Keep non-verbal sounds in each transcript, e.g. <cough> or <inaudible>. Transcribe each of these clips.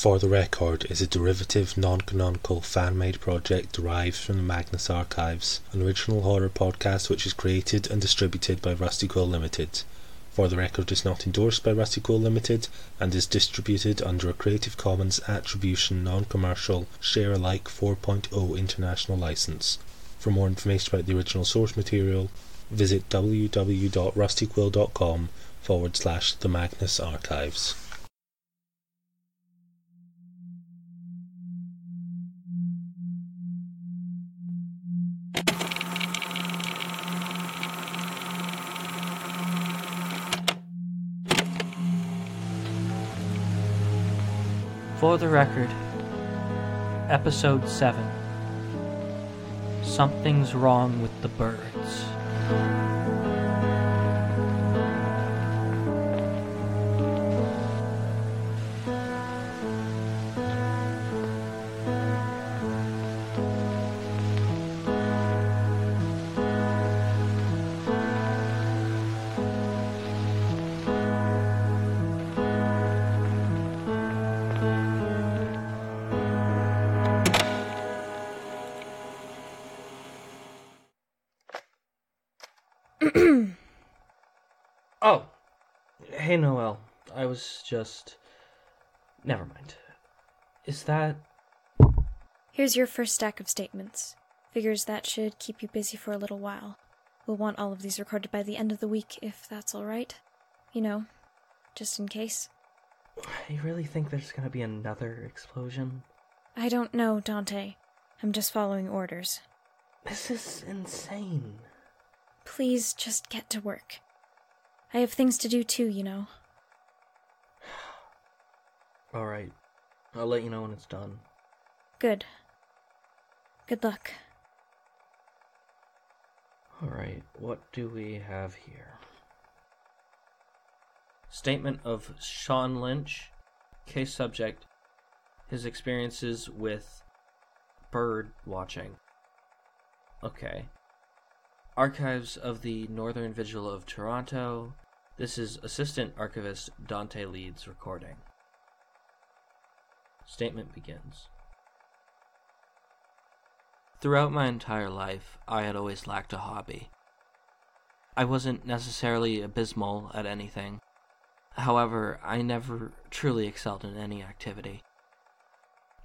For the Record is a derivative, non-canonical, fan-made project derived from the Magnus Archives, an original horror podcast which is created and distributed by Rusty Quill Limited. For the Record is not endorsed by Rusty Quill Limited and is distributed under a Creative Commons Attribution Non-Commercial Share Alike 4.0 International License. For more information about the original source material, visit www.rustyquill.com forward slash the Magnus Archives. For the record, Episode 7 Something's Wrong with the Birds. Hey Noelle. I was just. Never mind. Is that. Here's your first stack of statements. Figures that should keep you busy for a little while. We'll want all of these recorded by the end of the week, if that's alright. You know, just in case. You really think there's gonna be another explosion? I don't know, Dante. I'm just following orders. This is insane. Please just get to work. I have things to do too, you know. Alright. I'll let you know when it's done. Good. Good luck. Alright, what do we have here? Statement of Sean Lynch, case subject, his experiences with bird watching. Okay. Archives of the Northern Vigil of Toronto. This is Assistant Archivist Dante Leeds recording. Statement begins. Throughout my entire life, I had always lacked a hobby. I wasn't necessarily abysmal at anything. However, I never truly excelled in any activity.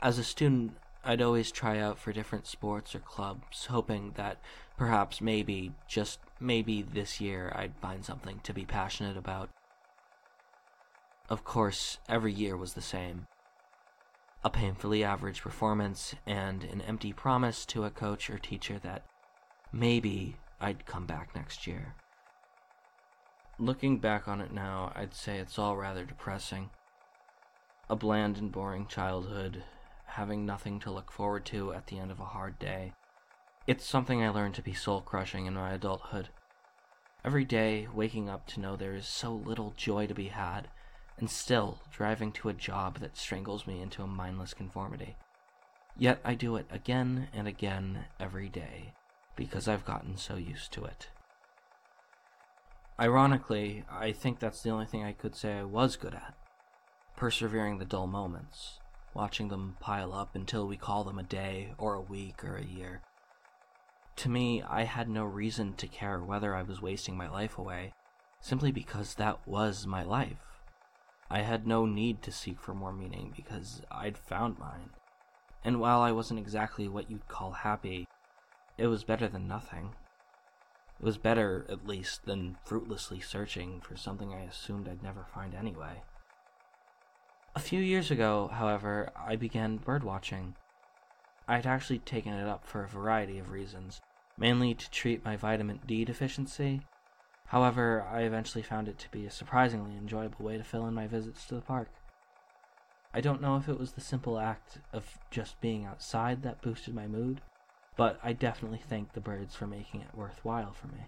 As a student, I'd always try out for different sports or clubs, hoping that perhaps maybe, just maybe this year, I'd find something to be passionate about. Of course, every year was the same a painfully average performance and an empty promise to a coach or teacher that maybe I'd come back next year. Looking back on it now, I'd say it's all rather depressing. A bland and boring childhood, having nothing to look forward to at the end of a hard day. It's something I learned to be soul crushing in my adulthood. Every day, waking up to know there is so little joy to be had, and still driving to a job that strangles me into a mindless conformity. Yet I do it again and again every day because I've gotten so used to it. Ironically, I think that's the only thing I could say I was good at persevering the dull moments, watching them pile up until we call them a day or a week or a year. To me, I had no reason to care whether I was wasting my life away, simply because that was my life. I had no need to seek for more meaning because I'd found mine. And while I wasn't exactly what you'd call happy, it was better than nothing. It was better, at least, than fruitlessly searching for something I assumed I'd never find anyway. A few years ago, however, I began birdwatching. I had actually taken it up for a variety of reasons, mainly to treat my vitamin D deficiency. However, I eventually found it to be a surprisingly enjoyable way to fill in my visits to the park. I don't know if it was the simple act of just being outside that boosted my mood, but I definitely thank the birds for making it worthwhile for me.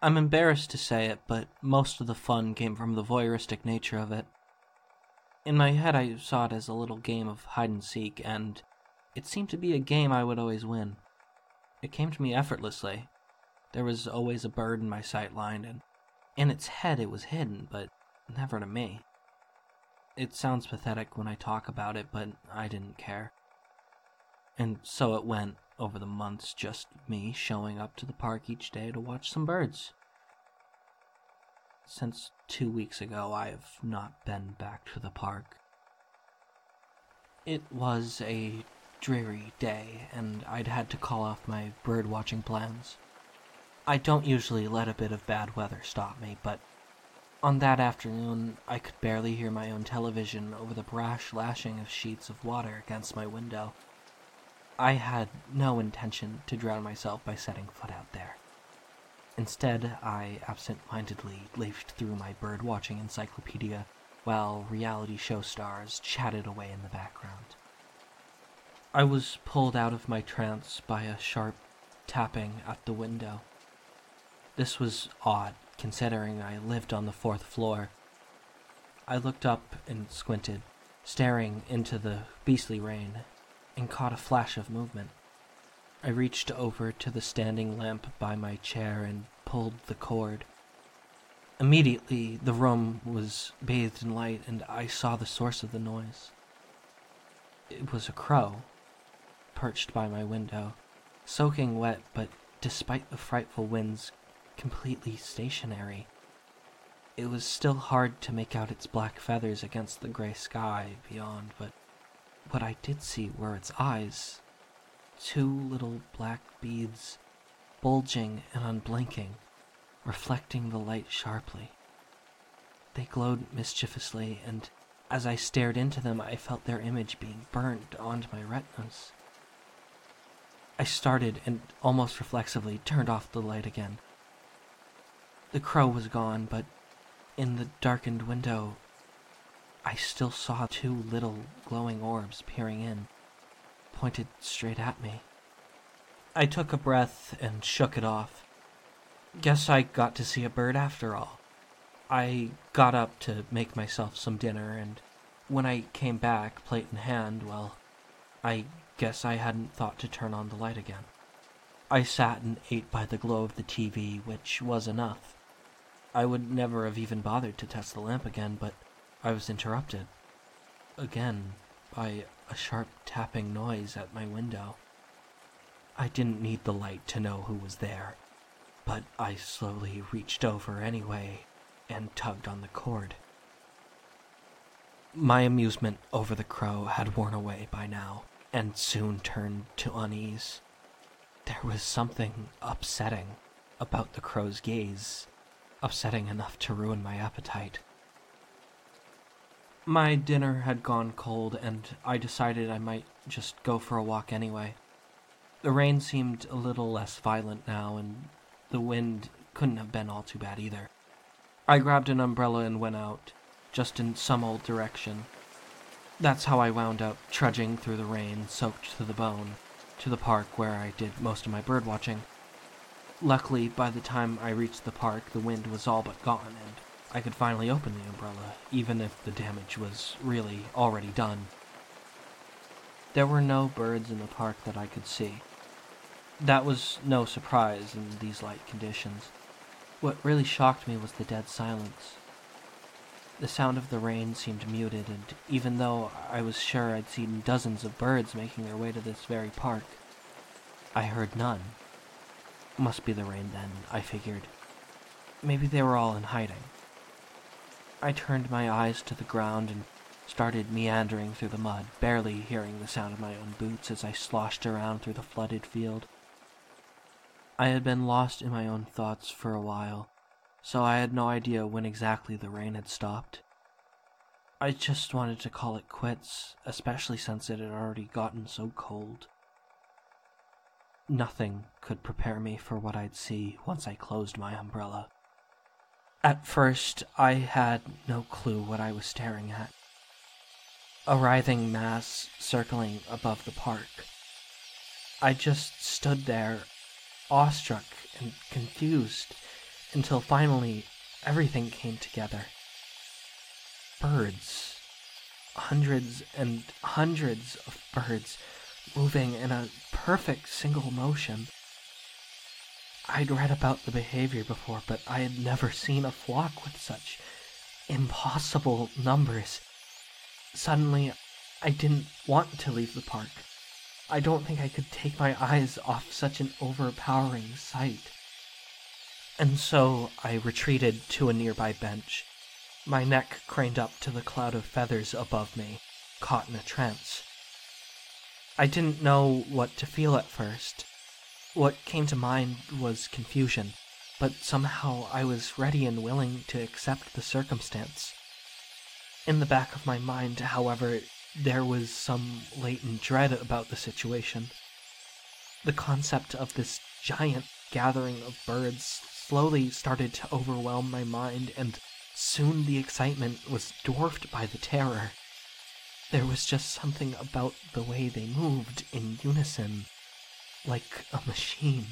I'm embarrassed to say it, but most of the fun came from the voyeuristic nature of it. In my head, I saw it as a little game of hide and seek, and it seemed to be a game I would always win. It came to me effortlessly. There was always a bird in my sight line, and in its head it was hidden, but never to me. It sounds pathetic when I talk about it, but I didn't care. And so it went over the months, just me showing up to the park each day to watch some birds. Since two weeks ago, I have not been back to the park. It was a dreary day, and I'd had to call off my bird watching plans. I don't usually let a bit of bad weather stop me, but on that afternoon I could barely hear my own television over the brash lashing of sheets of water against my window. I had no intention to drown myself by setting foot out there. Instead, I absent mindedly leafed through my bird watching encyclopedia while reality show stars chatted away in the background. I was pulled out of my trance by a sharp tapping at the window. This was odd, considering I lived on the fourth floor. I looked up and squinted, staring into the beastly rain, and caught a flash of movement. I reached over to the standing lamp by my chair and pulled the cord. Immediately, the room was bathed in light, and I saw the source of the noise. It was a crow, perched by my window, soaking wet, but despite the frightful winds, completely stationary. It was still hard to make out its black feathers against the gray sky beyond, but what I did see were its eyes. Two little black beads, bulging and unblinking, reflecting the light sharply. They glowed mischievously, and as I stared into them, I felt their image being burned onto my retinas. I started and almost reflexively turned off the light again. The crow was gone, but in the darkened window, I still saw two little glowing orbs peering in, pointed straight at me. I took a breath and shook it off. Guess I got to see a bird after all. I got up to make myself some dinner, and when I came back, plate in hand, well, I guess I hadn't thought to turn on the light again. I sat and ate by the glow of the TV, which was enough. I would never have even bothered to test the lamp again, but I was interrupted. Again, by a sharp tapping noise at my window. I didn't need the light to know who was there, but I slowly reached over anyway and tugged on the cord. My amusement over the crow had worn away by now and soon turned to unease. There was something upsetting about the crow's gaze, upsetting enough to ruin my appetite. My dinner had gone cold, and I decided I might just go for a walk anyway. The rain seemed a little less violent now, and the wind couldn't have been all too bad either. I grabbed an umbrella and went out, just in some old direction, that's how I wound up trudging through the rain, soaked to the bone, to the park where I did most of my bird watching. Luckily, by the time I reached the park, the wind was all but gone, and I could finally open the umbrella, even if the damage was really already done. There were no birds in the park that I could see. That was no surprise in these light conditions. What really shocked me was the dead silence. The sound of the rain seemed muted, and even though I was sure I'd seen dozens of birds making their way to this very park, I heard none. Must be the rain then, I figured. Maybe they were all in hiding. I turned my eyes to the ground and started meandering through the mud, barely hearing the sound of my own boots as I sloshed around through the flooded field. I had been lost in my own thoughts for a while, so I had no idea when exactly the rain had stopped. I just wanted to call it quits, especially since it had already gotten so cold. Nothing could prepare me for what I'd see once I closed my umbrella. At first, I had no clue what I was staring at. A writhing mass circling above the park. I just stood there, awestruck and confused until finally everything came together. Birds. Hundreds and hundreds of birds moving in a perfect single motion. I'd read about the behavior before, but I had never seen a flock with such impossible numbers. Suddenly, I didn't want to leave the park. I don't think I could take my eyes off such an overpowering sight. And so I retreated to a nearby bench, my neck craned up to the cloud of feathers above me, caught in a trance. I didn't know what to feel at first. What came to mind was confusion, but somehow I was ready and willing to accept the circumstance. In the back of my mind, however, there was some latent dread about the situation. The concept of this giant gathering of birds slowly started to overwhelm my mind, and soon the excitement was dwarfed by the terror. There was just something about the way they moved in unison, like a machine.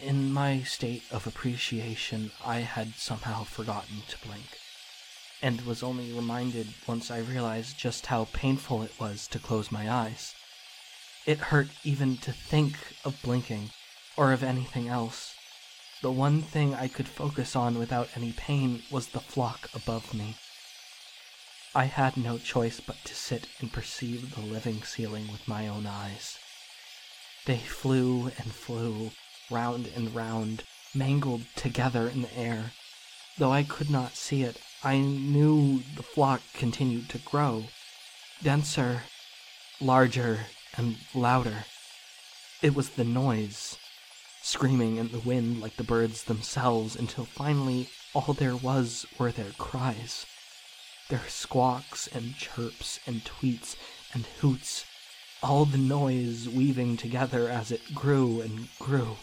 In my state of appreciation, I had somehow forgotten to blink and was only reminded once I realized just how painful it was to close my eyes. It hurt even to think of blinking, or of anything else. The one thing I could focus on without any pain was the flock above me. I had no choice but to sit and perceive the living ceiling with my own eyes. They flew and flew, round and round, mangled together in the air. Though I could not see it, I knew the flock continued to grow, denser, larger, and louder. It was the noise, screaming in the wind like the birds themselves, until finally all there was were their cries. Their squawks and chirps and tweets and hoots, all the noise weaving together as it grew and grew.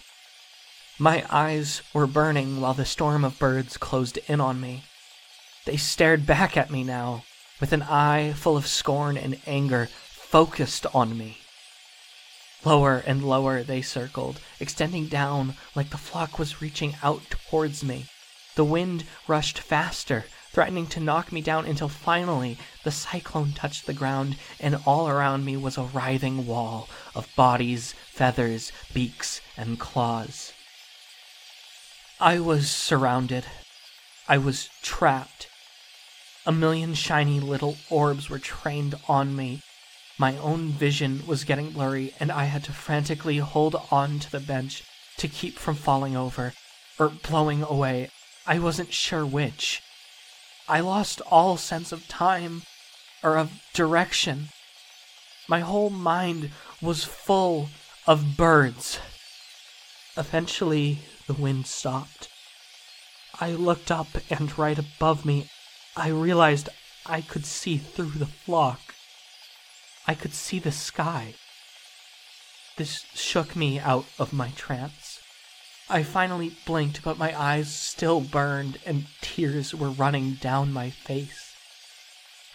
My eyes were burning while the storm of birds closed in on me. They stared back at me now, with an eye full of scorn and anger focused on me. Lower and lower they circled, extending down like the flock was reaching out towards me. The wind rushed faster, threatening to knock me down until finally the cyclone touched the ground, and all around me was a writhing wall of bodies, feathers, beaks, and claws. I was surrounded. I was trapped a million shiny little orbs were trained on me. My own vision was getting blurry, and I had to frantically hold on to the bench to keep from falling over or blowing away. I wasn't sure which. I lost all sense of time or of direction. My whole mind was full of birds. Eventually, the wind stopped. I looked up, and right above me, I realized I could see through the flock. I could see the sky. This shook me out of my trance. I finally blinked, but my eyes still burned and tears were running down my face.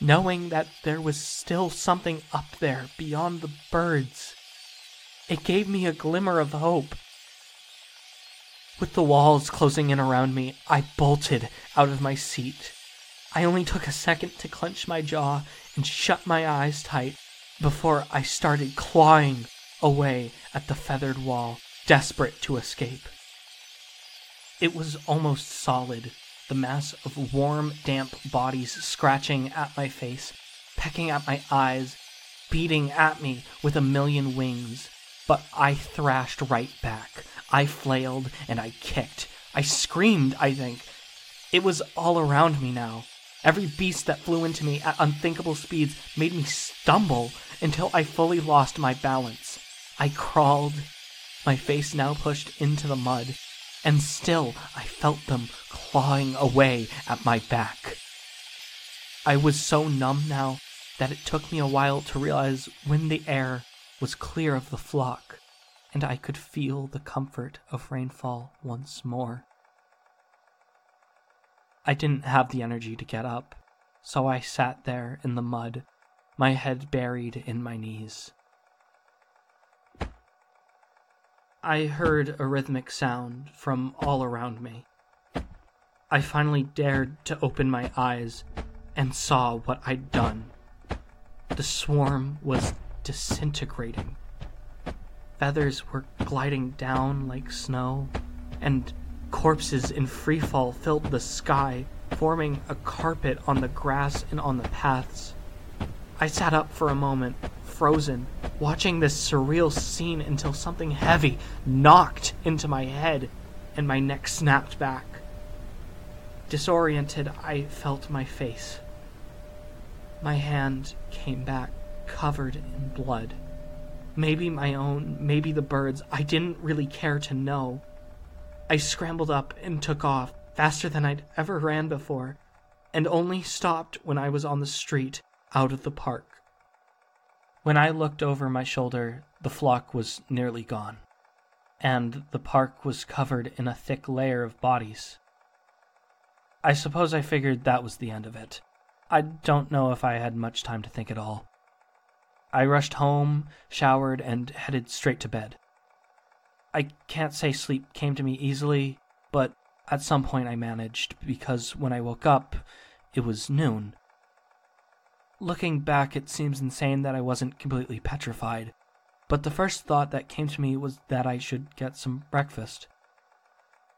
Knowing that there was still something up there beyond the birds, it gave me a glimmer of hope. With the walls closing in around me, I bolted out of my seat I only took a second to clench my jaw and shut my eyes tight before I started clawing away at the feathered wall, desperate to escape. It was almost solid, the mass of warm, damp bodies scratching at my face, pecking at my eyes, beating at me with a million wings. But I thrashed right back. I flailed and I kicked. I screamed, I think. It was all around me now. Every beast that flew into me at unthinkable speeds made me stumble until I fully lost my balance. I crawled, my face now pushed into the mud, and still I felt them clawing away at my back. I was so numb now that it took me a while to realize when the air was clear of the flock, and I could feel the comfort of rainfall once more. I didn't have the energy to get up, so I sat there in the mud, my head buried in my knees. I heard a rhythmic sound from all around me. I finally dared to open my eyes and saw what I'd done. The swarm was disintegrating. Feathers were gliding down like snow, and Corpses in free fall filled the sky, forming a carpet on the grass and on the paths. I sat up for a moment, frozen, watching this surreal scene until something heavy knocked into my head and my neck snapped back. Disoriented, I felt my face. My hand came back covered in blood. Maybe my own, maybe the birds. I didn't really care to know. I scrambled up and took off, faster than I'd ever ran before, and only stopped when I was on the street out of the park. When I looked over my shoulder, the flock was nearly gone, and the park was covered in a thick layer of bodies. I suppose I figured that was the end of it. I don't know if I had much time to think at all. I rushed home, showered, and headed straight to bed. I can't say sleep came to me easily, but at some point I managed, because when I woke up, it was noon, Looking back, it seems insane that I wasn't completely petrified, but the first thought that came to me was that I should get some breakfast.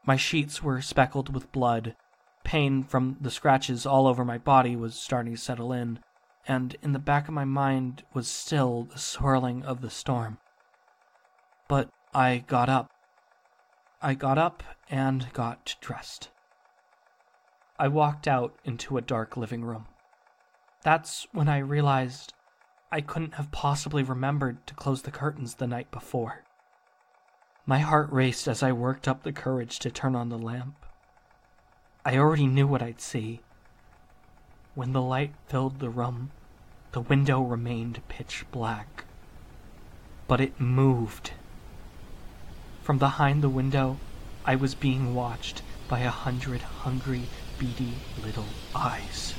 My sheets were speckled with blood. Pain from the scratches all over my body was starting to settle in, and in the back of my mind was still the swirling of the storm. But I got up. I got up and got dressed. I walked out into a dark living room. That's when I realized I couldn't have possibly remembered to close the curtains the night before. My heart raced as I worked up the courage to turn on the lamp. I already knew what I'd see. When the light filled the room, the window remained pitch black. But it moved. From behind the window, I was being watched by a hundred hungry, beady little eyes.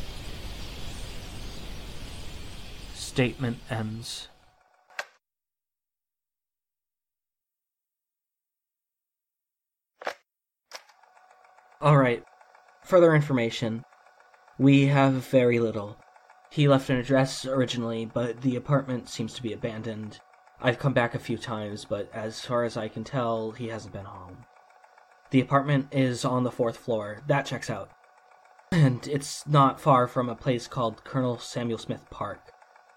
Statement ends. Alright, further information. We have very little. He left an address originally, but the apartment seems to be abandoned. I've come back a few times, but as far as I can tell, he hasn't been home. The apartment is on the fourth floor. That checks out. And it's not far from a place called Colonel Samuel Smith Park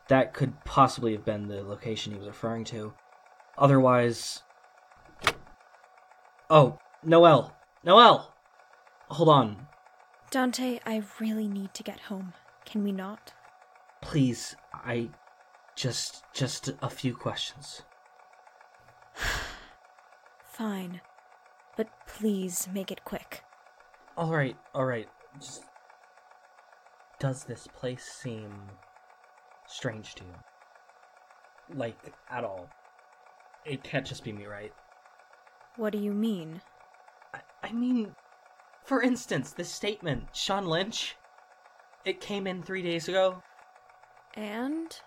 that could possibly have been the location he was referring to. Otherwise. Oh, Noelle! Noelle! Hold on. Dante, I really need to get home. Can we not? Please, I. Just. just a few questions. <sighs> Fine. But please make it quick. Alright, alright. Just. Does this place seem strange to you. Like, at all. It can't just be me, right? What do you mean? I, I mean, for instance, this statement, Sean Lynch, it came in three days ago. And?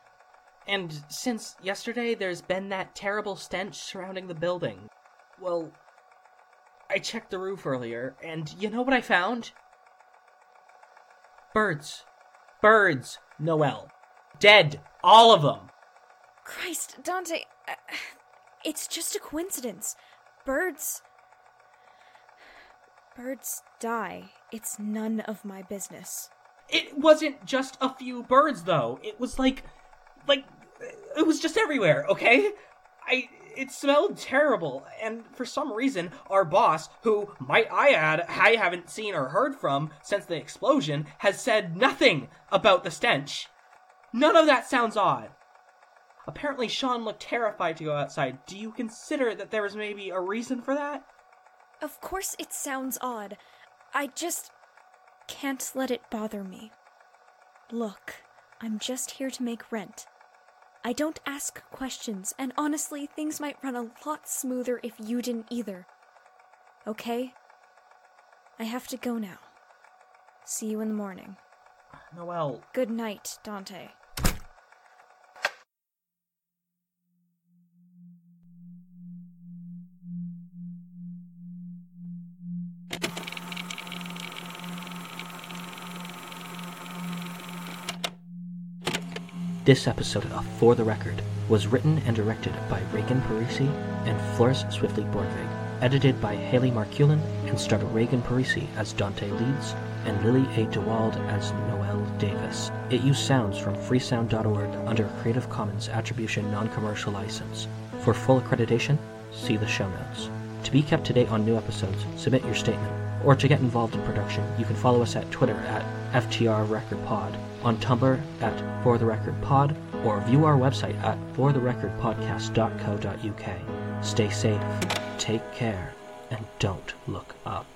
And since yesterday, there's been that terrible stench surrounding the building. Well, I checked the roof earlier, and you know what I found? Birds. Birds, Noelle. Dead. All of them. Christ, Dante. Uh, it's just a coincidence. Birds. Birds die. It's none of my business. It wasn't just a few birds, though. It was like. Like. It was just everywhere, okay? I. It smelled terrible, and for some reason, our boss, who, might I add, I haven't seen or heard from since the explosion, has said nothing about the stench. None of that sounds odd. Apparently, Sean looked terrified to go outside. Do you consider that there was maybe a reason for that? Of course, it sounds odd. I just can't let it bother me. Look, I'm just here to make rent. I don't ask questions, and honestly, things might run a lot smoother if you didn't either. Okay? I have to go now. See you in the morning. Noelle. Good night, Dante. This episode of For the Record was written and directed by Reagan Parisi and Floris Swiftly Bordewijk. Edited by Haley Markulin and starred Reagan Parisi as Dante Leeds and Lily A. Dewald as Noelle Davis. It used sounds from freesound.org under a Creative Commons Attribution Non-Commercial License. For full accreditation, see the show notes. To be kept to date on new episodes, submit your statement. Or to get involved in production, you can follow us at Twitter at FTR Record Pod, on Tumblr at For the Record Pod, or view our website at fortherecordpodcast.co.uk. Stay safe, take care, and don't look up.